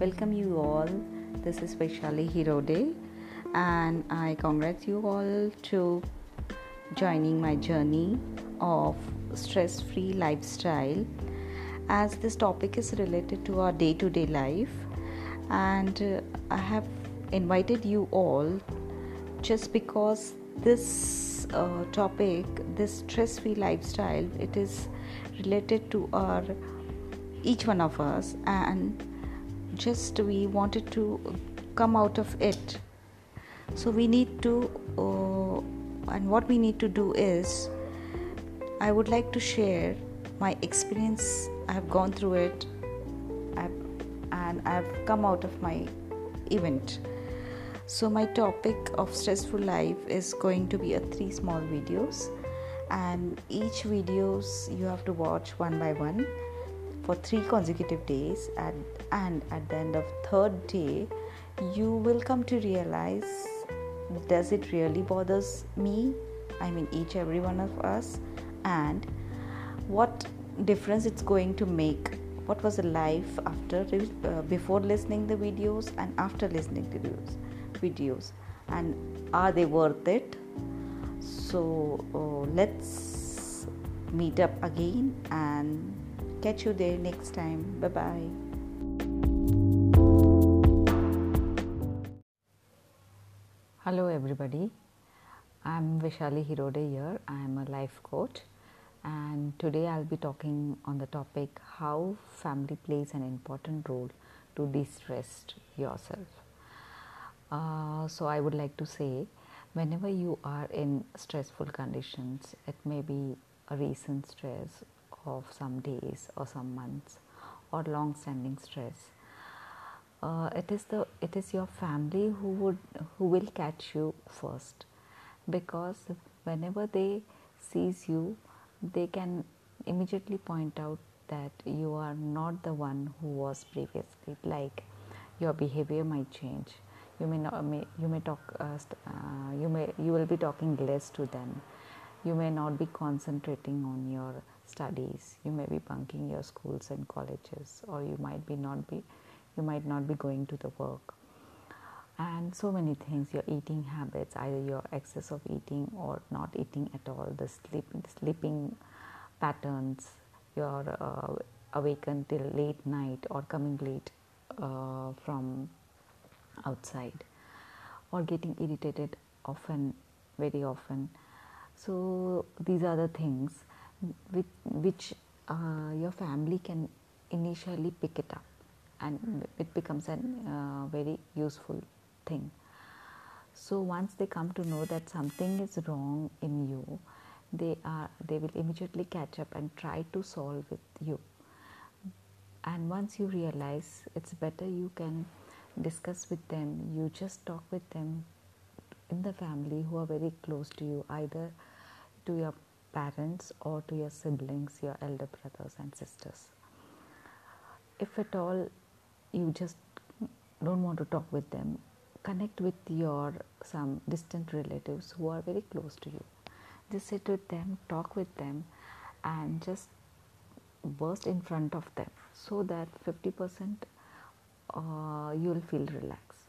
welcome you all. This is Vaishali Day, and I congratulate you all to joining my journey of stress free lifestyle as this topic is related to our day to day life. And uh, I have invited you all just because this uh, topic, this stress free lifestyle, it is related to our each one of us and just we wanted to come out of it. So we need to uh, and what we need to do is i would like to share my experience. I have gone through it. I've, and i've come out of my event. So my topic of stressful life is going to be a three small videos. And each videos you have to watch one by one for three consecutive days and, and at the end of third day you will come to realize does it really bothers me? I mean each every one of us. And what difference it's going to make? What was the life after uh, before listening the videos and after listening to those videos? And are they worth it? So uh, let's meet up again and Catch you there next time. Bye bye. Hello, everybody. I'm Vaishali Hirode here. I'm a life coach, and today I'll be talking on the topic how family plays an important role to de stress yourself. Uh, so, I would like to say whenever you are in stressful conditions, it may be a recent stress of some days or some months or long standing stress. Uh, it is the it is your family who would who will catch you first. Because whenever they sees you they can immediately point out that you are not the one who was previously like your behavior might change. You may not may, you may talk uh, uh, you may you will be talking less to them. You may not be concentrating on your studies. You may be bunking your schools and colleges or you might be not be you might not be going to the work. And so many things your eating habits either your excess of eating or not eating at all the sleep sleeping patterns your uh, awaken till late night or coming late uh, from outside or getting irritated often very often. So these are the things with which uh, your family can initially pick it up. And it becomes a uh, very useful thing. So once they come to know that something is wrong in you they are they will immediately catch up and try to solve with you. And once you realize it's better you can discuss with them you just talk with them in the family who are very close to you either to your parents or to your siblings, your elder brothers and sisters. If at all you just don't want to talk with them, connect with your some distant relatives who are very close to you. Just sit with them, talk with them, and just burst in front of them so that 50% uh, you'll feel relaxed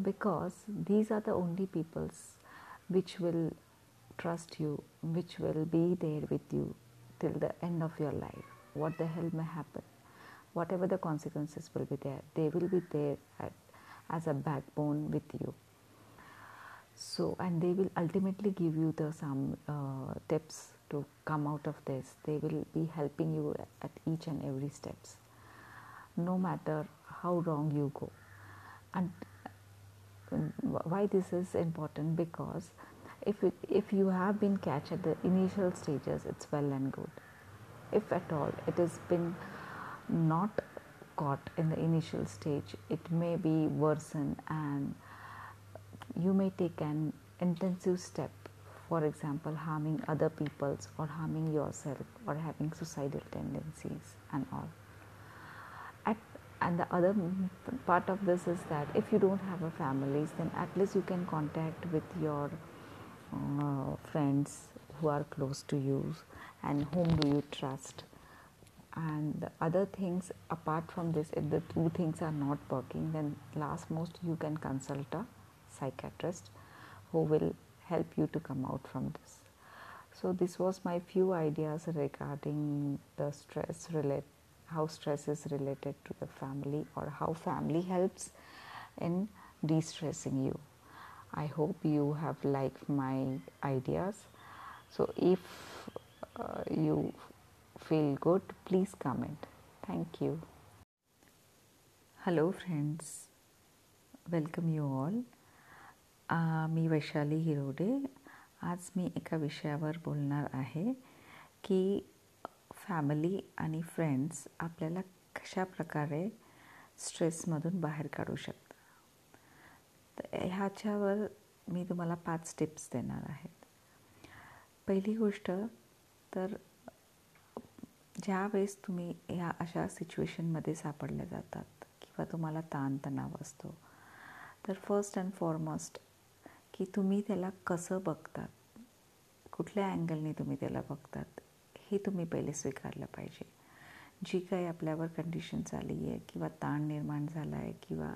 because these are the only peoples which will trust you, which will be there with you till the end of your life. What the hell may happen, whatever the consequences will be there, they will be there at, as a backbone with you. So, and they will ultimately give you the some uh, tips to come out of this. They will be helping you at each and every steps, no matter how wrong you go. And uh, why this is important because if it, if you have been catch at the initial stages it's well and good. If at all it has been not caught in the initial stage it may be worsen and you may take an intensive step for example harming other people's or harming yourself or having suicidal tendencies and all. At, and the other part of this is that if you don't have a families then at least you can contact with your uh, friends who are close to you and whom do you trust. And the other things apart from this if the two things are not working then last most you can consult a psychiatrist who will help you to come out from this. So this was my few ideas regarding the stress relate how stress is related to the family or how family helps in de-stressing you i hope you have liked my ideas. So if uh, you feel good, please comment. Thank you. Hello friends welcome you all मी वैशाली हिरोडे. आज मी एका विषयावर बोलणार आहे की family आणि friends आपल्याला कशा प्रकारे स्ट्रेसमधून बाहेर काढू शकतात. तर ह्याच्यावर मी तुम्हाला पाच टिप्स देणार आहेत पहिली गोष्ट तर ज्यावेळेस तुम्ही ह्या अशा सिच्युएशनमध्ये सापडल्या जातात किंवा तुम्हाला ताणतणाव असतो तर फर्स्ट अँड फॉरमोस्ट की तुम्ही त्याला कसं बघतात कुठल्या अँगलने तुम्ही त्याला बघतात हे तुम्ही पहिले स्वीकारलं पाहिजे. जी काही आपल्यावर कंडिशन्स आली आहे किंवा ताण निर्माण झाला आहे किंवा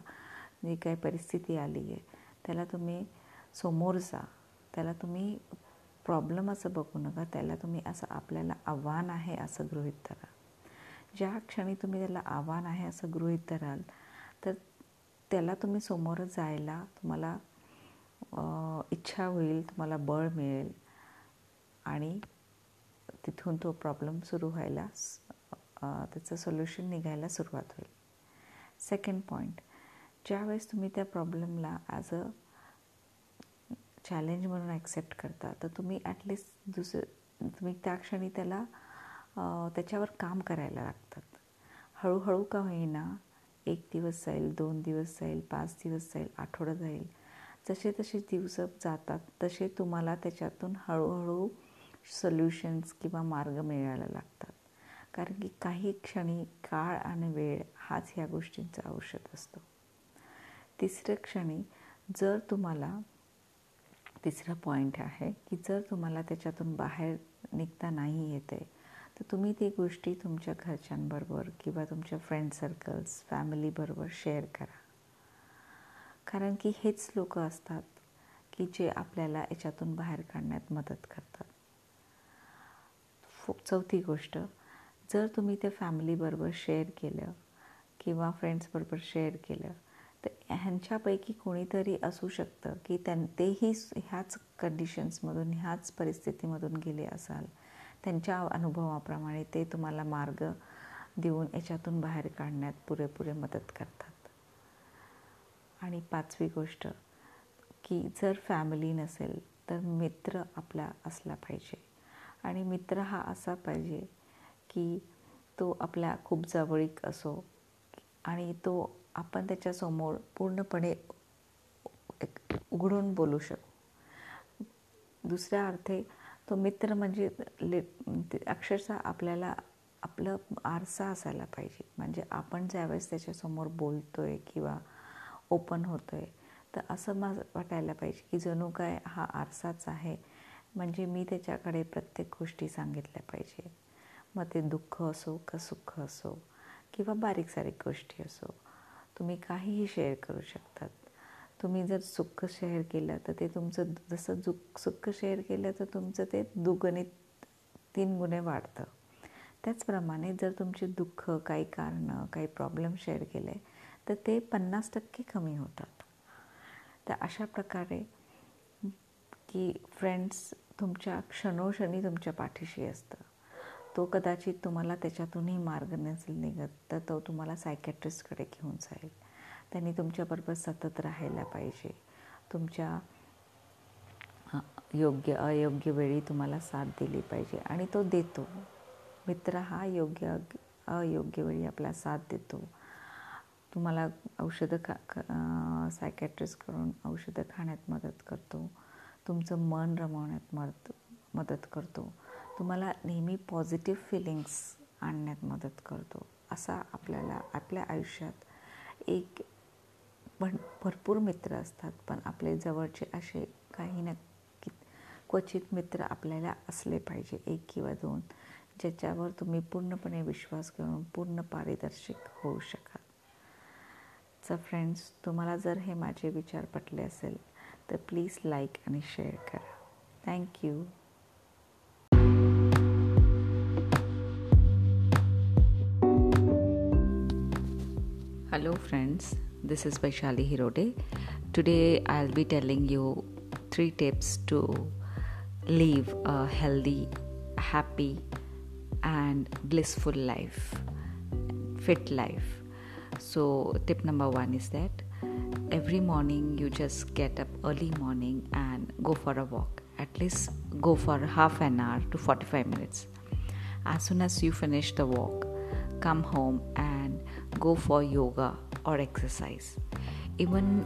जी काही परिस्थिती आली आहे त्याला तुम्ही समोर जा. त्याला तुम्ही प्रॉब्लेम असं बघू नका. त्याला तुम्ही असं आपल्याला आव्हान आहे असं गृहित धरा. ज्या क्षणी तुम्ही त्याला आव्हान आहे असं गृहित धराल तर त्याला तुम्ही समोर जायला तुम्हाला इच्छा होईल तुम्हाला बळ मिळेल. आणि तिथून तो प्रॉब्लेम सुरू व्हायला त्याचं सोल्युशन निघायला सुरुवात होईल. सेकंड पॉईंट ज्यावेळेस तुम्ही त्या प्रॉब्लेमला ॲज अ चॅलेंज म्हणून ॲक्सेप्ट करता तर तुम्ही ॲटलिस्ट दुसरं तुम्ही त्या क्षणी त्याला त्याच्यावर काम करायला लागतात. हळूहळू का होईना एक दिवस जाईल दोन दिवस जाईल पाच दिवस जाईल आठवडा जाईल जसे तसे दिवस जातात तसे तुम्हाला त्याच्यातून हळूहळू सोल्युशन्स किंवा मार्ग मिळायला लागतात. कारण की काही क्षणी काळ आणि वेळ हाच ह्या गोष्टींचं औषध असतो. तिसऱ्या क्षणी जर तुम्हाला तिसरा पॉईंट आहे की जर तुम्हाला त्याच्यातून बाहेर निघता नाही येते तर तुम्ही ती गोष्टी तुमच्या घरच्यांबरोबर किंवा तुमच्या फ्रेंड सर्कल्स फॅमिलीबरोबर शेअर करा. कारण की हेच लोक असतात की जे आपल्याला याच्यातून बाहेर काढण्यात मदत करतात. चौथी गोष्ट जर तुम्ही ते फॅमिलीबरोबर शेअर केलं किंवा फ्रेंड्सबरोबर शेअर केलं तर ह्यांच्यापैकी कोणीतरी असू शकतं की त्यां तेही ह्याच कंडिशन्समधून ह्याच परिस्थितीमधून गेले असाल. त्यांच्या अनुभवाप्रमाणे ते तुम्हाला मार्ग देऊन याच्यातून बाहेर काढण्यात पुरेपुरे मदत करतात. आणि पाचवी गोष्ट की जर फॅमिली नसेल तर मित्र आपला असला पाहिजे. आणि मित्र हा असा पाहिजे की तो आपल्या खूप जवळीक असो आणि तो आपण त्याच्यासमोर पूर्णपणे उघडून बोलू शकू. दुसऱ्या अर्थे तो मित्र म्हणजे ले अक्षरशः आपल्याला आपलं आरसा असायला पाहिजे. म्हणजे आपण ज्यावेळेस त्याच्यासमोर बोलतो आहे किंवा ओपन होतो आहे तर असं मला वाटायला पाहिजे की जणू काय हा आरसाच आहे. म्हणजे मी त्याच्याकडे प्रत्येक गोष्टी सांगितल्या पाहिजे. मग ते दुःख असो का सुख असो किंवा बारीक सारीक गोष्टी असो. तुम्ही काहीही शेअर करू शकतात. तुम्ही जर सुख शेअर केलं तर ते तुमचं जसं जुक सुख शेअर केलं तर तुमचं ते दुगणित तीन गुणे वाढतं. त्याचप्रमाणे जर तुमचे दुःख काही कारणं काही प्रॉब्लेम शेअर केले तर ते पन्नास टक्के कमी होतात. तर अशा प्रकारे की फ्रेंड्स तुमच्या क्षणोक्षणी तुमच्या पाठीशी असतं तो कदाचित तुम्हाला त्याच्यातूनही मार्ग नसेल निघत तर तो तुम्हाला सायकॅट्रिस्टकडे घेऊन जाईल. त्यांनी तुमच्याबरोबर सतत राहायला पाहिजे. तुमच्या योग्य अयोग्य वेळी तुम्हाला साथ दिली पाहिजे आणि तो देतो. मित्र हा योग्य अयोग्य वेळी आपला साथ देतो. तुम्हाला औषधं खा सायकॅट्रिस्टकडून औषधं खाण्यात मदत करतो. तुमचं मन रमवण्यात मदत मदत करतो. तुम्हाला नेहमी पॉझिटिव्ह फिलिंग्स आणण्यात मदत करतो. असा आपल्याला आपल्या आयुष्यात एक पण भरपूर मित्र असतात पण आपले जवळचे असे काही ना कि क्वचित मित्र आपल्याला असले पाहिजे एक किंवा दोन ज्याच्यावर तुम्ही पूर्णपणे विश्वास घेऊन पूर्ण पारदर्शक होऊ शकाल. तर फ्रेंड्स तुम्हाला जर हे माझे विचार पटले असेल तर प्लीज लाईक आणि शेअर करा. Thank you Hello friends, this is Vaishali Hirode. Today I'll be telling you three tips to live a healthy, happy, and blissful life, fit life. So, tip number one is that every morning you just get up early morning and go for a walk. At least go for half an hour to 45 minutes. As soon as you finish the walk, come home and go for yoga or exercise. Even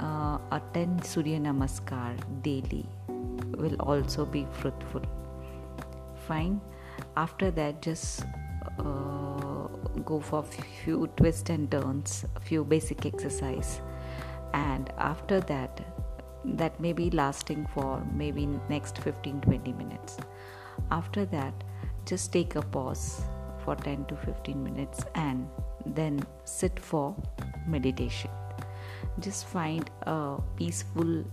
uh, a 10 Surya Namaskar daily will also be fruitful. Fine. After that, just uh, go for few twists and turns, few basic exercise, and after that, that may be lasting for maybe next 15-20 minutes. After that, just take a pause for 10 to 15 minutes and then sit for meditation. Just find a peaceful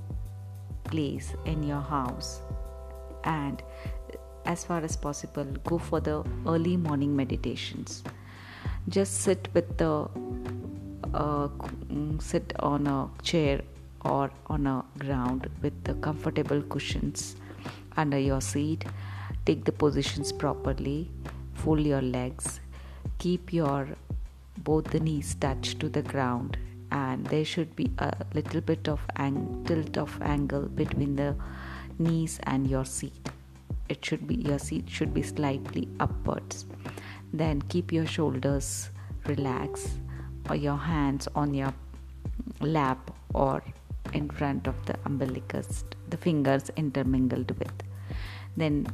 place in your house and as far as possible go for the early morning meditations. Just sit with the uh, sit on a chair or on a ground with the comfortable cushions under your seat. Take the positions properly. Fold your legs. Keep your both the knees touch to the ground and there should be a little bit of ang- tilt of angle between the knees and your seat. It should be your seat should be slightly upwards. Then keep your shoulders relaxed or your hands on your lap or in front of the umbilicus the fingers intermingled with. Then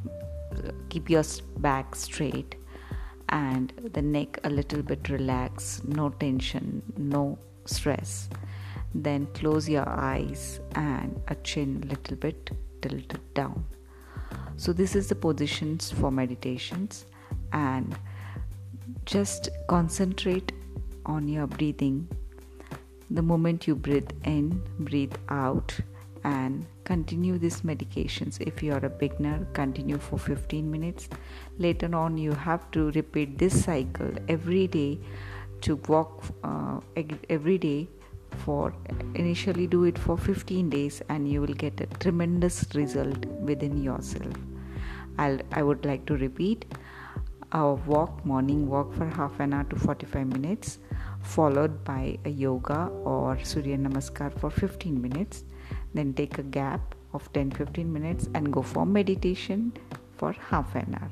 uh, keep your back straight and the neck a little bit relaxed no tension no stress. Then close your eyes and a chin little bit tilted down. So this is the positions for meditations. And just concentrate on your breathing. The moment you breathe in breathe out and continue these meditations. If you are a beginner continue for 15 minutes. Later on you have to repeat this cycle every day to walk uh, every day for initially do it for 15 days and you will get a tremendous result within yourself. I'll, i would like to repeat a walk morning walk for half an hour to 45 minutes followed by a yoga or surya namaskar for 15 minutes then take a gap of 10 15 minutes and go for meditation for half an hour.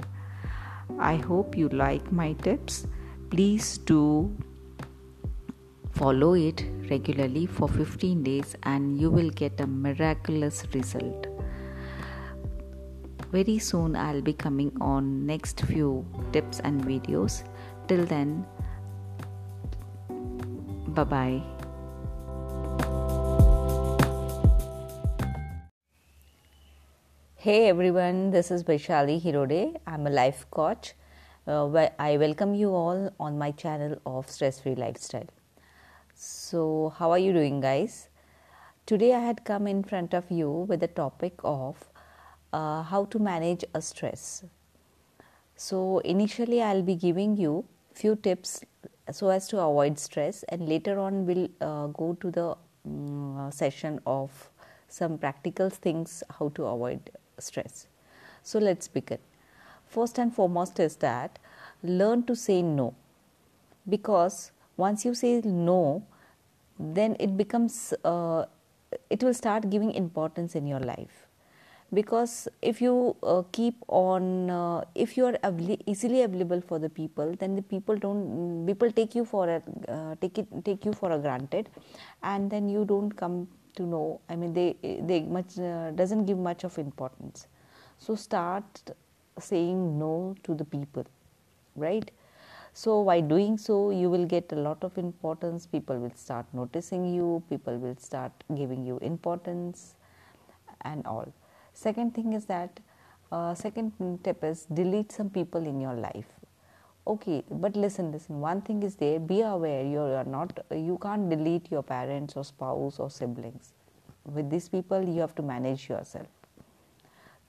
I hope you like my tips. Please do follow it regularly for 15 days and you will get a miraculous result. Very soon i'll be coming on next few tips and videos. Till then bye bye Hey everyone, this is Vaishali Hirode. I'm a life coach. Uh, I welcome you all on my channel of Stress Free Lifestyle. So, how are you doing, guys? Today, I had come in front of you with the topic of uh, how to manage a stress. So, initially, I'll be giving you few tips so as to avoid stress, and later on, we'll uh, go to the um, session of some practical things how to avoid stress. So let's begin. First and foremost is that learn to say no because once you say no, then it becomes uh, it will start giving importance in your life because if you uh, keep on uh, if you are easily available for the people then the people don't people take you for a uh, take it take you for a granted and then you don't come to know. I mean they they much uh, doesn't give much of importance. So start saying no to the people right? So by doing so you will get a lot of importance. People will start noticing you. People will start giving you importance and all. Second thing is that uh, second tip is delete some people in your life okay but listen listen. One thing is there be aware you are not you can't delete your parents or spouse or siblings. With these people you have to manage yourself.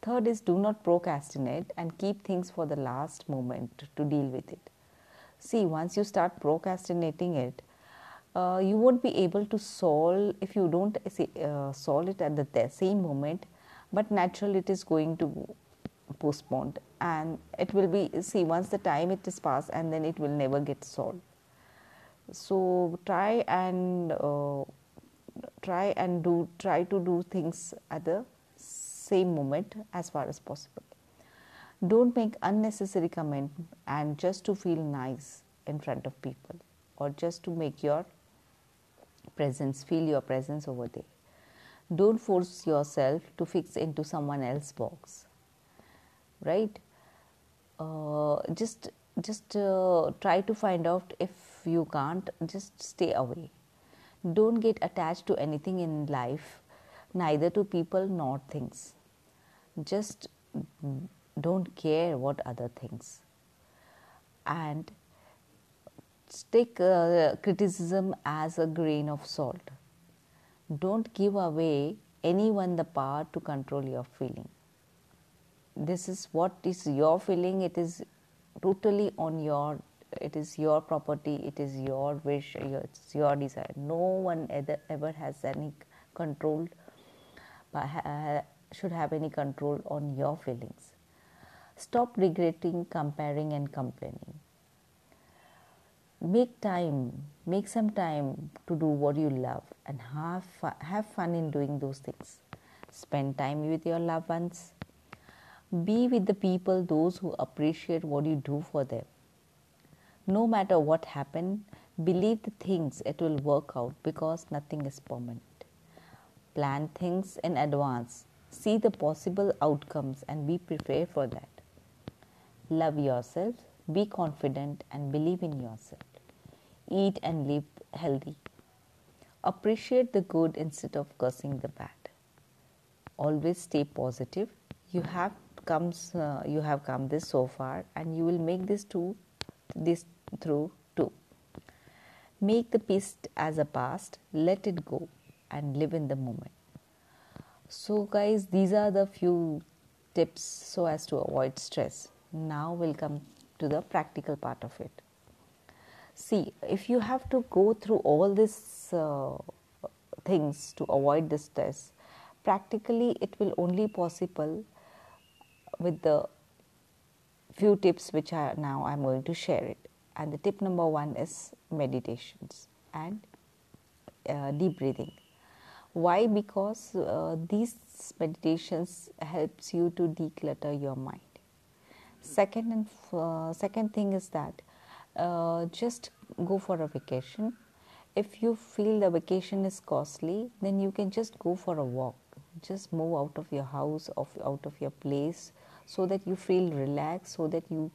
Third is do not procrastinate and keep things for the last moment to deal with it. See once you start procrastinating it uh, you won't be able to solve if you don't uh, solve it at the same moment but naturally it is going to postponed and it will be see once the time it is passed and then it will never get solved. So try and uh, try and do try to do things at the same moment as far as possible. Don't make unnecessary comment and just to feel nice in front of people or just to make your presence feel your presence over there. Don't force yourself to fix into someone else's box right? Uh, just just uh, try to find out if you can't just stay away. Don't get attached to anything in life neither to people nor things. Just don't care what other things. And take uh, criticism as a grain of salt. Don't give away anyone the power to control your feeling this is what is your feeling. It is totally on your it is your property. It is your wish. It's your desire. No one ever, ever has any control uh, should have any control on your feelings. Stop regretting comparing and complaining. Make time make some time to do what you love and have have fun in doing those things. Spend time with your loved ones be with the people, those who appreciate what you do for them. No matter what happens, believe the things it will work out because nothing is permanent. Plan things in advance, see the possible outcomes, and be prepared for that. Love yourself, be confident, and believe in yourself. Eat and live healthy. Appreciate the good instead of cursing the bad. Always stay positive. You have comes uh, you have come this so far and you will make this to this through too make the past as a past let it go and live in the moment. So guys these are the few tips so as to avoid stress. Now we'll come to the practical part of it. See if you have to go through all these uh, things to avoid the stress practically it will only possible with the few tips which are now I'm going to share it. And the tip number one is meditations and uh, deep breathing. Why? Because uh, these meditations helps you to declutter your mind. Second and uh, second thing is that uh, just go for a vacation. If you feel the vacation is costly, then you can just go for a walk. Just move out of your house, of out of your place, so that you feel relaxed, so that you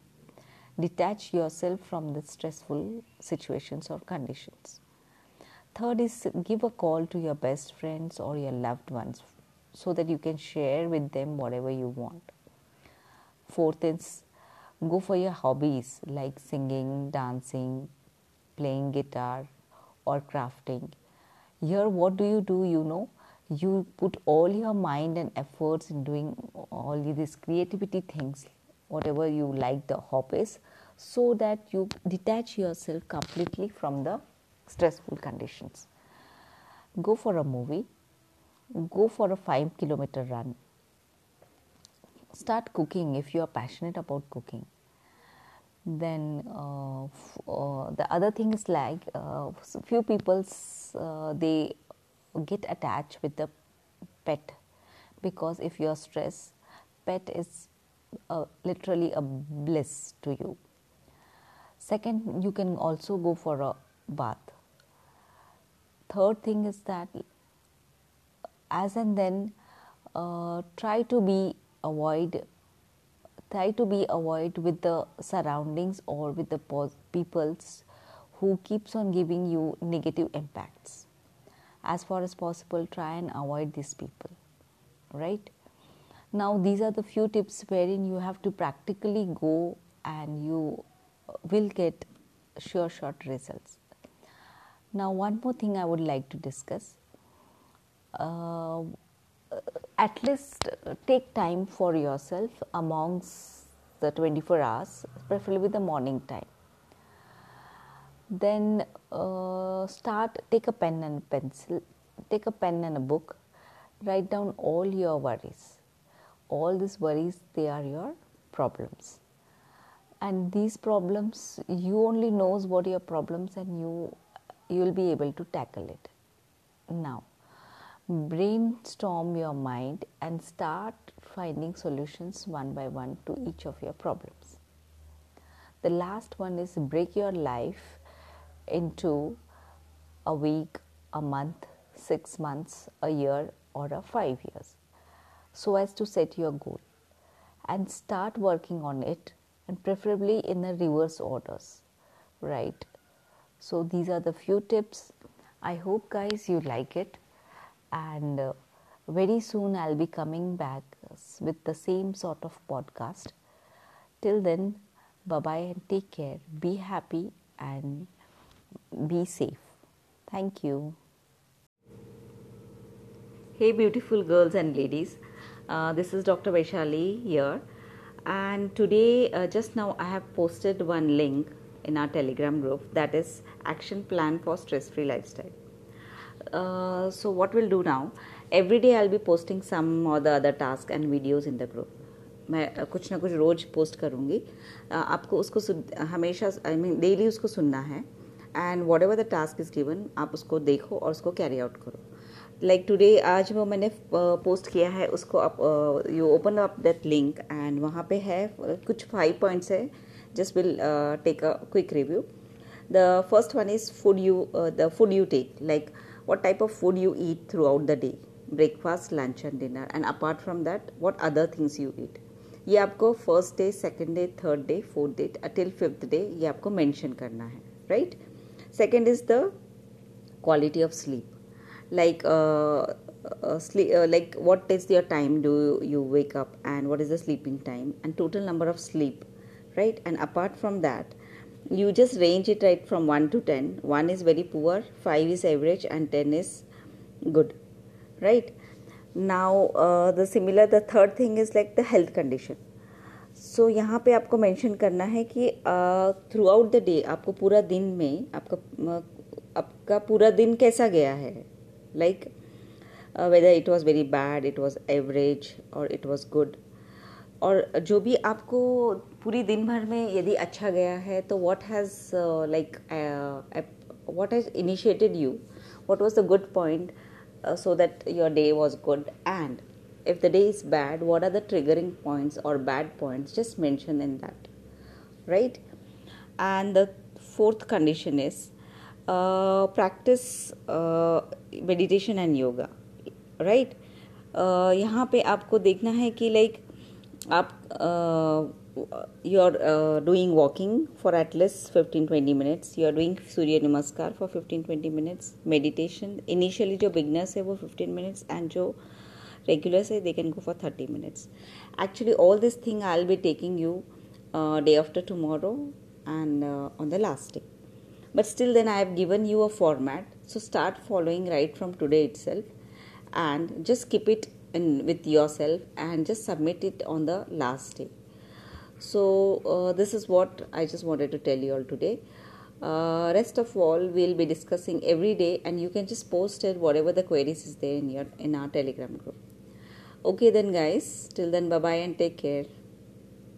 detach yourself from the stressful situations or conditions. Third is give a call to your best friends or your loved ones so that you can share with them whatever you want. Fourth is go for your hobbies like singing, dancing, playing guitar, or crafting. Here, what do you do? You know, you put all your mind and efforts in doing all these creativity things whatever you like the hobbies so that you detach yourself completely from the stressful conditions. Go for a movie. Go for a 5 kilometer run. Start cooking if you are passionate about cooking. Then uh, f- uh, the other thing is like uh, few people uh, they get attached with the pet. Because if you are stressed pet is uh, literally a bliss to you. Second you can also go for a bath. Third thing is that as and then uh, try to be avoid try to be avoid with the surroundings or with the peoples who keeps on giving you negative impacts as far as possible try and avoid these people right Now, these are the few tips wherein you have to practically go and you will get sure shot results. Now, one more thing I would like to discuss. Uh, at least take time for yourself amongst the 24 hours, preferably with the morning time. Then uh, start, take a pen and pencil, take a pen and a book, write down all your worries. All these worries, they are your problems. And these problems, you only knows what your problems and you you will be able to tackle it. Now, brainstorm your mind and start finding solutions one by one to each of your problems. The last one is break your life into a week, a month, six months, a year, or a five years so as to set your goal and start working on it and preferably in the reverse orders right? So these are the few tips. I hope guys you like it. And uh, very soon i'll be coming back with the same sort of podcast. Till then bye bye and take care. Be happy and be safe thank you hey beautiful girls and ladies uh, this is dr vaishali here and today uh, just now i have posted one link in our telegram group that is action plan for stress free lifestyle uh, so what we'll do now every day i'll be posting some or the other task and videos in the group मैं कुछ ना कुछ रोज post करूँगी आपको उसको हमेशा I mean daily उसको सुनना है and what ever the task is given आप उसको देखो और उसको कैरी आउट करो। लाइक टूडे आज वो मैंने पोस्ट किया है, उसको आप you open up that link and वहाँ पे है कुछ फाइव पॉइंट्स है just will take a quick review the first one is food you the food you take like what type of food you eat throughout the day breakfast lunch and dinner and apart from that what other things you eat ये आपको first day second day third day fourth day until fifth day ये आपको mention करना है right right? second is the quality of sleep. Like uh, uh, sleep, uh, like what is your time do you wake up and what is the sleeping time and total number of sleep right? And apart from that you just range it right from 1 to 10 1 is very poor 5 is average and 10 is good right? Now uh, the similar the third thing is like the health condition. So so, यहाँ पे आपको mention करना है कि through out the day आपको पूरा दिन में आपका आपका पूरा दिन कैसा गया है? Like weather it was very bad it was average और इट वॉज़ गुड और जो भी आपको पूरी दिन भर में यदि अच्छा गया है तो what has like what has initiated you what was the good point so that your day was good and if the day is bad what are the triggering points or bad points just mention in that right and the fourth condition is uh, practice uh, meditation and yoga right uh, यहाँ पे आपको देखना है कि like आप you are uh, doing walking for at least 15 20 minutes you are doing surya namaskar for 15 20 minutes meditation initially जो beginners है वो 15 minutes and जो regular say they can go for 30 minutes. Actually all this thing i'll be taking you uh, day after tomorrow and uh, on the last day. But still then i have given you a format. So start following right from today itself and just keep it in with yourself and just submit it on the last day. So uh, this is what i just wanted to tell you all today. Uh, rest of all we'll be discussing every day and you can just post it whatever the queries is there in your in our telegram group okay then guys. Till then bye bye and take care